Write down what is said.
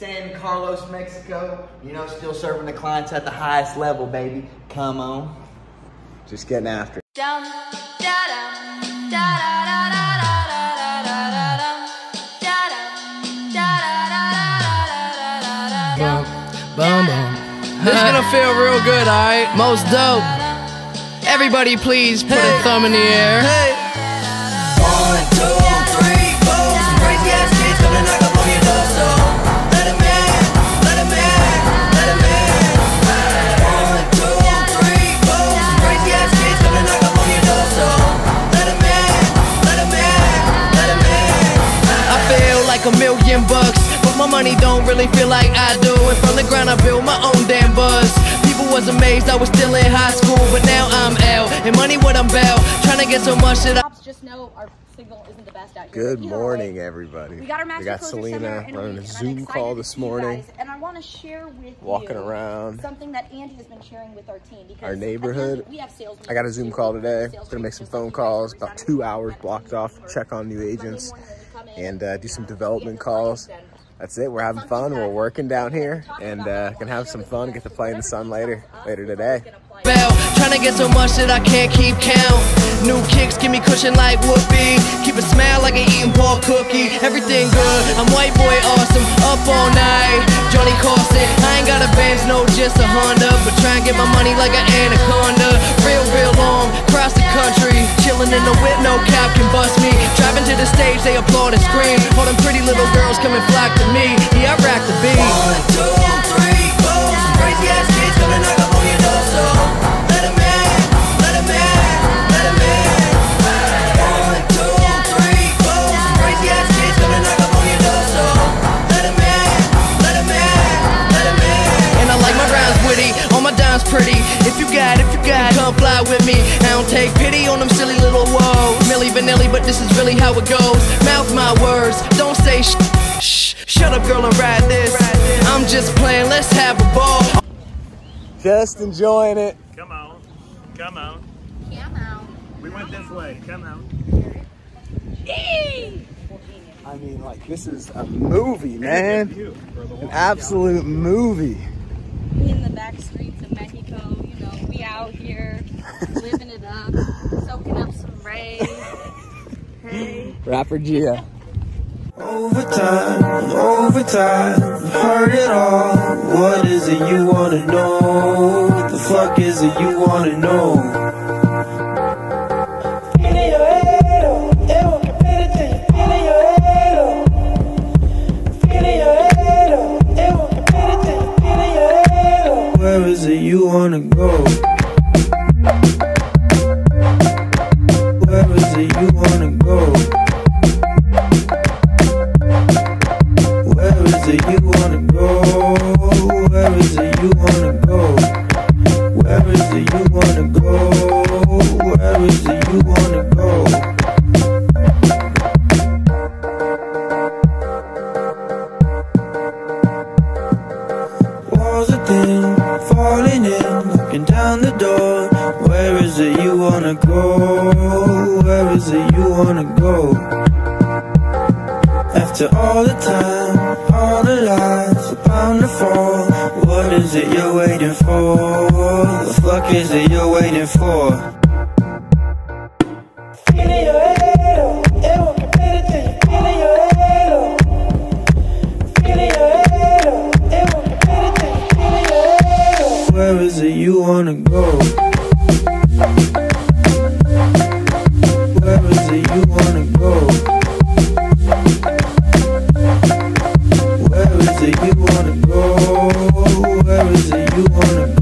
San Carlos, Mexico. You know, still serving the clients at the highest level, baby. Come on. Just getting after it. Dum, da, dum, da, da. Boom, boom, boom. This gonna feel real good, alright? Most dope. Everybody, please put hey. a thumb in the air. Hey. Like a million bucks, but my money don't really feel like I do. And from the ground, I built my own damn buzz. People was amazed I was still in high school, but now I'm out. And money what I'm about, trying to get so much that I. Just know our signal isn't the best out here. Good morning, way, everybody. We got our master got Selena somewhere in a running a week, and I'm Zoom call this morning. guys, and I want to share with Walking you around something that Andy has been sharing with our team. Because our neighborhood. we have sales I got a Zoom call today. Gonna make some phone calls. About two hours blocked off. to Check on new agents morning when we come in, and uh, do some uh, development calls. the clients and That's it. We're having fun. We're working down here and uh, gonna have some fun. Get to play in the sun later, later today. Bell, trying to get so much that I can't keep count. New kicks give me cushion like whoopee. Keep a smile like an eating pork cookie. Everything good, I'm white boy awesome. Up all night, Johnny Carson. I ain't got a Benz, no, just a Honda. But try and get my money like an anaconda. Real, real long, across the country. Chilling in the whip, no cap can bust me. Driving to the stage, they applaud and scream. All them pretty little girls come and flock to me. Yeah, I rack the beat. One, two, three, with me. I don't take pity on them silly little woes. Milli Vanilli, but this is really how it goes. Mouth my words, don't say sh. Shh, shut up, girl, and ride this. I'm just playing, let's have a ball. Just enjoying it. Come on. Come on. Come out. We went this way. Come on. I mean, like this is a movie, man. An absolute movie. In the back streets of Mexico, you know, we out here living it up, soaking up some rays. Hey. Rapper Gia. Overtime, overtime, heard it all. What is it you wanna know? What the fuck is it you wanna know? Where is it you wanna go? Where is it you wanna go? Walls are thin, falling in, looking down the door. Where is it you wanna go? Where is it you wanna go? After all the time, all the lies, bound to fall. What is it you're waiting for? The fuck is it you're waiting for? is it you wanna go? Where is it you wanna go? Where is it you wanna go? Where is it you wanna go?